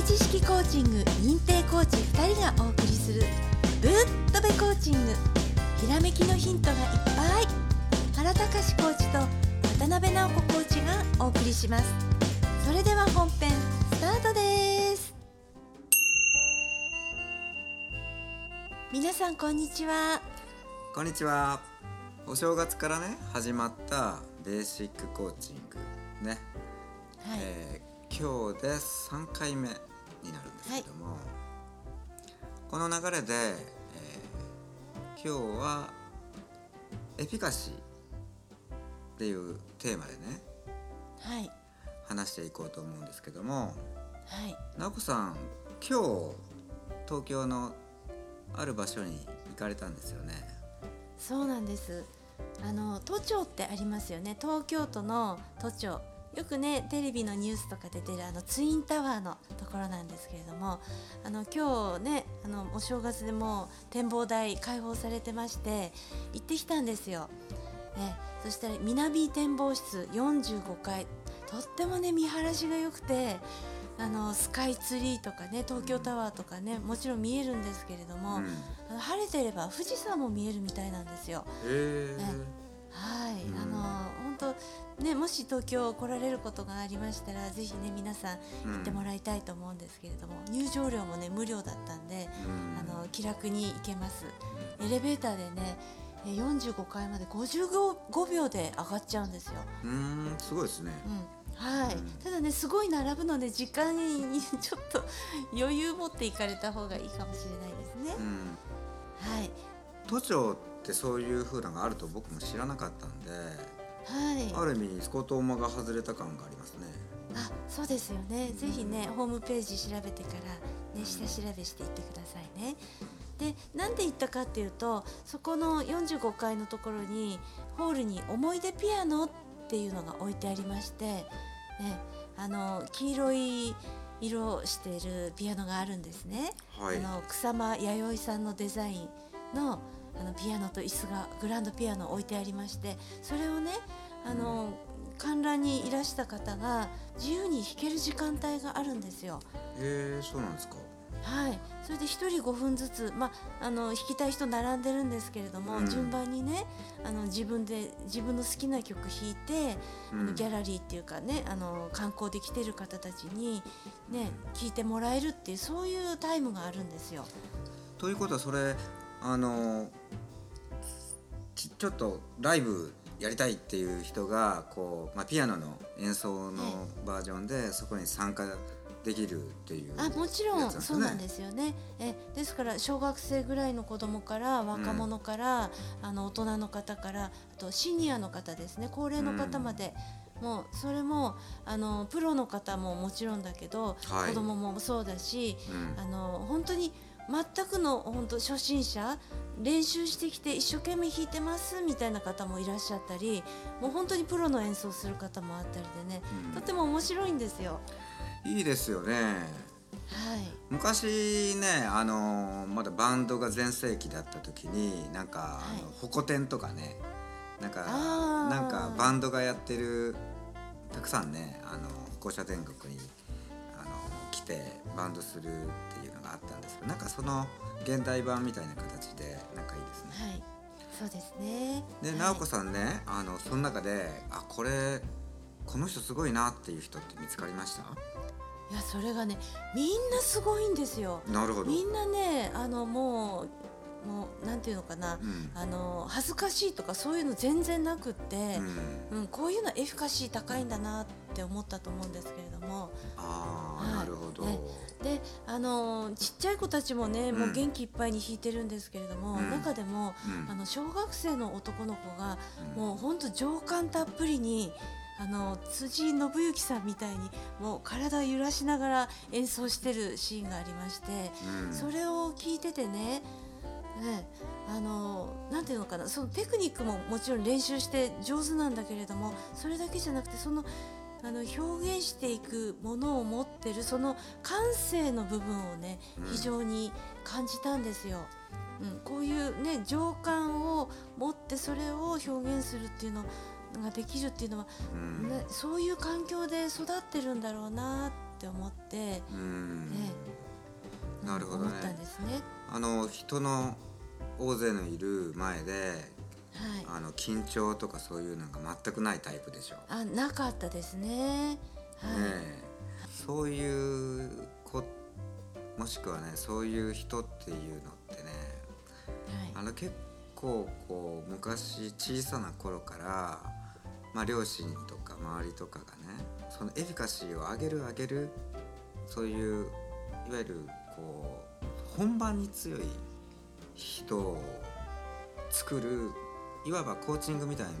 べ知識コーチング認定コーチ2人がお送りするぶっとべコーチング。ひらめきのヒントがいっぱい。原隆コーチと渡辺直子コーチがお送りします。それでは本編スタートです。皆さんこんにちは。こんにちは。お正月からね始まったベーシックコーチングね、はい、えー今日で3回目になるんですけども、この流れで、えー今日はエフィカシーっていうテーマでねはい。話していこうと思うんですけどもはい。直子さん今日東京のある場所に行かれたんですよね。そうなんです。あの都庁ってありますよね。東京都の都庁よくねテレビのニュースとかで出るあのツインタワーのところなんですけれどもあの今日ねあのお正月でもう展望台開放されてまして行ってきたんですよ。ね、そしたら南展望室45階とってもね見晴らしが良くてあのスカイツリーとかね東京タワーとかねもちろん見えるんですけれども、うんあの晴れてれば富士山も見えるみたいなんですよ。へーねはい、うん。あの本当ねもし東京来られることがありましたらぜひね皆さんうん。行ってもらいたいと思うんですけれども、入場料もね無料だったんで、うん。あの気楽に行けます。エレベーターでねえ45階まで55秒で上がっちゃうんですよ。うーんすごいですね。うん。はい、うん。ただねすごい並ぶので時間に ちょっと余裕持って行かれた方がいいかもしれないですね。うん。はい。都庁ってそういう風なのがあると僕も知らなかったんで、はい。ある意味スコトーマが外れた感がありますね。あそうですよね、ぜひねホームページ調べてからね下調べしていってくださいね。でなんで行ったかっていうとそこの45階のところにホールに「思い出ピアノ」っていうのが置いてありまして、ね、あの黄色い色をしているピアノがあるんですね。はいあの草間彌生さんのデザインのあのピアノと椅子がグランドピアノ置いてありましてそれをねあの、観覧にいらした方が自由に弾ける時間帯があるんですよ。へえそうなんですか。はい、それで1人5分ずつ、まあ、あの弾きたい人並んでるんですけれども、うん順番にねあの自分で自分の好きな曲弾いて、あうんのギャラリーっていうかねあの観光で来てる方たちに、ね、聴いてもらえるっていうそういうタイムがあるんですよ。ということはそれあのちちょっとライブやりたいっていう人がこう、まあ、ピアノの演奏のバージョンでそこに参加できるっていうあもちろんそうなんですよね。えですから小学生ぐらいの子供から若者から、あの大人の方からあとシニアの方ですね。高齢の方まで、もうそれもあのプロの方ももちろんだけど、はい。子供もそうだし、うん。あの本当に全くの本当初心者練習してきて一生懸命弾いてますみたいな方もいらっしゃったりもう本当にプロの演奏する方もあったりでね、うんとても面白いんですよ。いいですよね。はい昔ねあのまだバンドが全盛期だった時になんか、あのはいホコ天とかねなんかなんかバンドがやってるたくさんねあの歩行者天国にあの来てバンドするがあったんですけどなんかその現代版みたいな形でなんかいいですね。はい、そうですね。で、はい直子さんねあのその中であこれこの人すごいなっていう人って見つかりました？いやそれがねみんなすごいんですよ。なるほど。みんなねあのもうもうなんていうのかな、うんあの恥ずかしいとかそういうの全然なくってう、んうんこういうのエフィカシー高いんだなって思ったと思うんですけれども。のちっちゃい子たちもね、もううん元気いっぱいに弾いてるんですけれども、うん。中でも、うん。あの小学生の男の子が、うん。もうほんと情感たっぷりにあの辻信之さんみたいにもう体を揺らしながら演奏してるシーンがありまして、うん。それを聞いててねねあのなんていうのかなそのテクニックももちろん練習して上手なんだけれどもそれだけじゃなくてそのあの表現していくものを持ってるその感性の部分をねうん。非常に感じたんですよ。うん、こういうね情感を持ってそれを表現するっていうのができるっていうのは、うん。ね、そういう環境で育ってるんだろうなっって思って、うん。ね。なるほどね。思ったんですね。あの人の大勢のいる前ではい。あの緊張とかそういうのが全くないタイプでしょ。あ、なかったですね。はい。ねえそういう子もしくはねそういう人っていうのってねあの結構こう昔小さな頃から、まあ、両親とか周りとかがねそのエフィカシーを上げる上げるそういういわゆるこう本番に強い人を作るいわばコーチングみたいな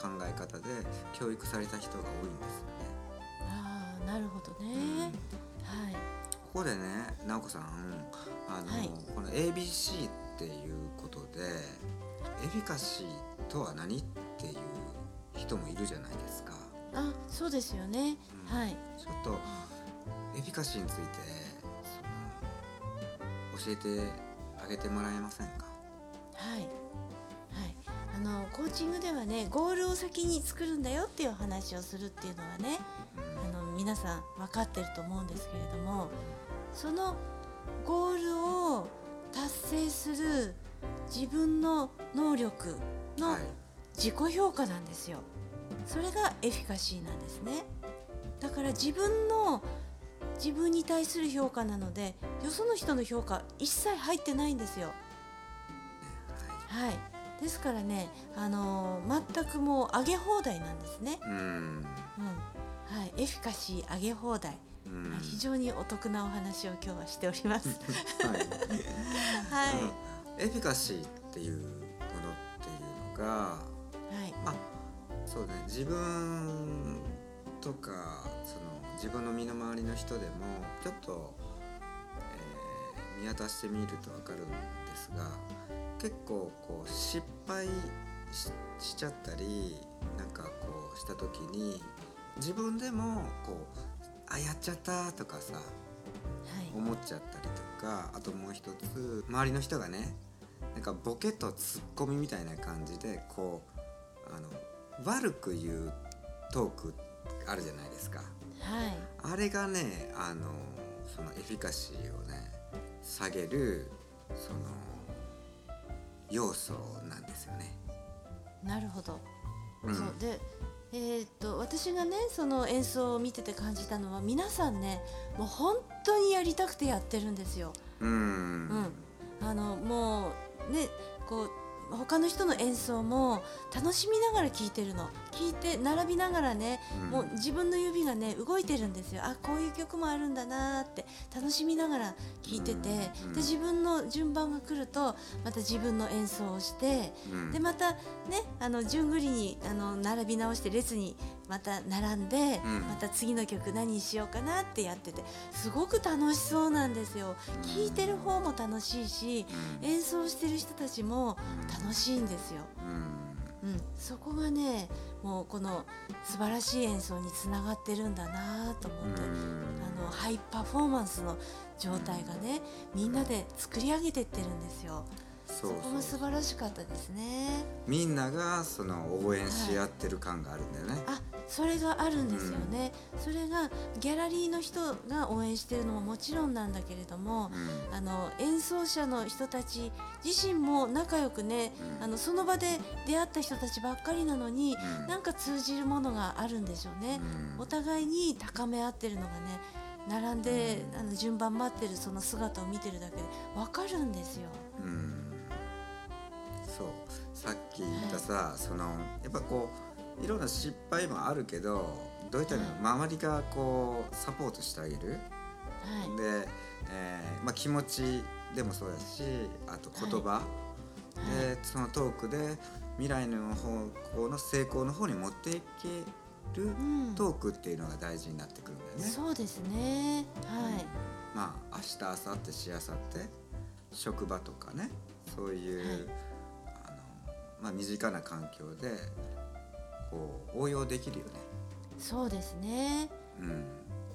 考え方で教育された人が多いんですよね。ああ、なるほどね。はい。ここでね直子さんあの、はいこの ABC っていうことでエフィカシーとは何っていう人もいるじゃないですか。あ、そうですよね。うんはい。ちょっとエフィカシーについて教えてあげてもらえませんか？のコーチングではね、ゴールを先に作るんだよっていうお話をするっていうのはね、うんあの皆さん分かってると思うんですけれども、そのゴールを達成する自分の能力のはい自己評価なんですよ。それがエフィカシーなんですね。だから自分の自分に対する評価なので、よその人の評価一切入ってないんですよ。ははい。ですからね、あのー全くもう上げ放題なんですね。い、うんうん。はい。エフィカシー上げ放題。うん非常にお得なお話を今日はしております。はい はい。うんエフィカシーっていうものっていうのがはい。まあそうね自分とかその自分の身の回りの人でもちょっと、えー見渡してみると分かるんですが結構こう失敗ししちゃったりなんかこうした時に自分でもこうあやっちゃったとかさはい。思っちゃったりとかあともう一つ周りの人がねなんかボケとツッコミみたいな感じでこうあの悪く言うトークあるじゃないですかはい。あれがねあのそのエフィカシーをね下げるその要素なんですよね。なるほど。うんそうで、えーっと私がねその演奏を見てて感じたのは皆さんねもう本当にやりたくてやってるんですよ。うんうん。あのもうねこう他の人の演奏も楽しみながら聴いてるの。聴いて並びながらね、うん。もう自分の指がね動いてるんですよ。あこういう曲もあるんだなーって。楽しみながら聴いてて、うんで自分の順番が来るとまた自分の演奏をして、うん。でまたねあの順繰りにあの並び直して列にまた並んで、うん。また次の曲何にしようかなってやっててすごく楽しそうなんですよ。聴いてる方も楽しいしうん。演奏してる人たちもうん楽しいんですよ。うん。うん、そこがねもうこの素晴らしい演奏につながってるんだなと思って、あのハイパフォーマンスの状態がねみんなで作り上げてってるんですよ。そそう。こが素晴らしかったですね。みんながその応援し合ってる感があるんだよね。あそれがあるんですよね、それがギャラリーの人が応援してるのももちろんなんだけれども、うん。あの演奏者の人たち自身も仲良くね、うん。あのその場で出会った人たちばっかりなのに、うん。なんか通じるものがあるんでしょうね、うん。お互いに高め合ってるのがね並んで、あの順番待ってるその姿を見てるだけで分かるんですよ。うんそう。さっき言ったさ、そのやっぱこういろんな失敗もあるけどどういったの？周りがこうサポートしてあげる、はい。で、えーまあ、気持ちでもそうだしあと言葉、でそのトークで未来の方向の成功の方に持っていけるうん。トークっていうのが大事になってくるんだよね。そうですね。はい。まあ明日明後日しあさって職場とかねそういう、あのまあ、身近な環境でこう応用できるよね。そうですね。うん、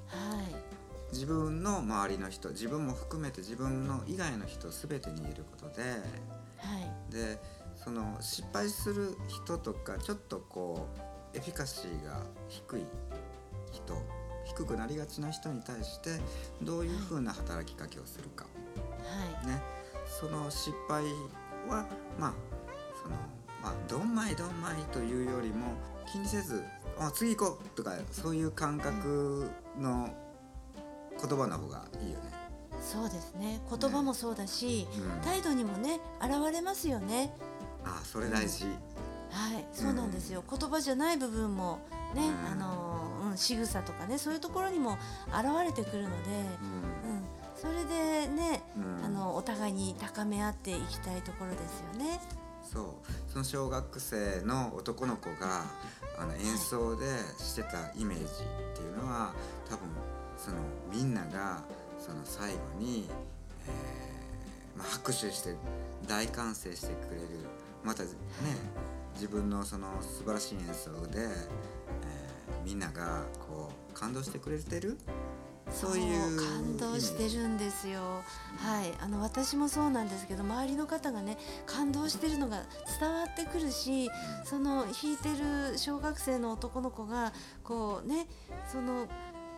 はい。自分の周りの人自分も含めて自分の以外の人全てに言えることではい。でその失敗する人とかちょっとこうエフィカシーが低い人低くなりがちな人に対してどういうふうな働きかけをするか、はい。ね、その失敗はまあそのまあどんまいどんまいというよりも気にせず「あ次行こう」とかそういう感覚の言葉の方がいいよね。そうですね。言葉もそうだし、うん。態度にもね現れますよね。あそれ大事、はいそうなんですよ、言葉じゃない部分もね、うん。あのうん仕草とかねそういうところにも現れてくるので、うん、それでね、うん。あのお互いに高め合っていきたいところですよね。そう。その小学生の男の子があの演奏でしてたイメージっていうのは多分そのみんながその最後に、えーまあ、拍手して大歓声してくれるまたね自分のその素晴らしい演奏で、えーみんながこう感動してくれてるそういう感動してるんですよ。はい、あの私もそうなんですけど、周りの方がね、感動してるのが伝わってくるし、その弾いてる小学生の男の子がこうね、その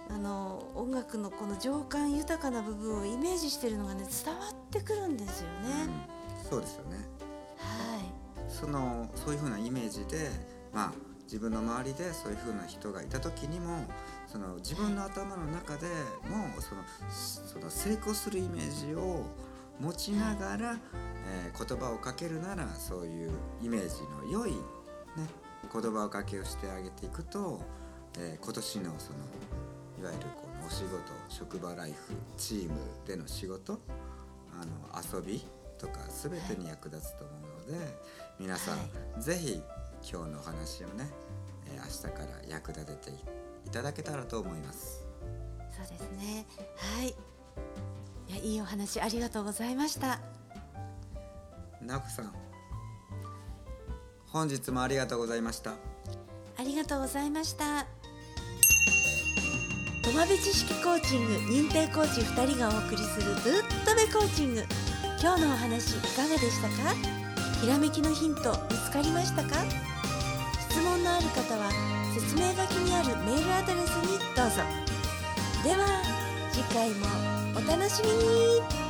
あの音楽のこの情感豊かな部分をイメージしてるのがね伝わってくるんですよね。うんそうですよね。はい。そのそういうふうなイメージで、まあ、自分の周りでそういうふうな人がいた時にもその自分の頭の中でもそのその成功するイメージを持ちながら、えー言葉をかけるならそういうイメージの良い、ね、言葉をかけをしてあげていくと、えー今年のそのいわゆるこのお仕事職場ライフチームでの仕事あの遊びとか全てに役立つと思うので、皆さん、はぜひ今日のお話をね、えー明日から役立てていただけたらと思います。そうですね。はい。いやいいお話ありがとうございました。なこさん本日もありがとうございました。ありがとうございました。トマベ知識コーチング認定コーチ2人がお送りするぶっとべコーチング今日のお話いかがでしたか？ひらめきのヒント見つかりましたか？説明書きにあるメールアドレスにどうぞ。では次回もお楽しみに。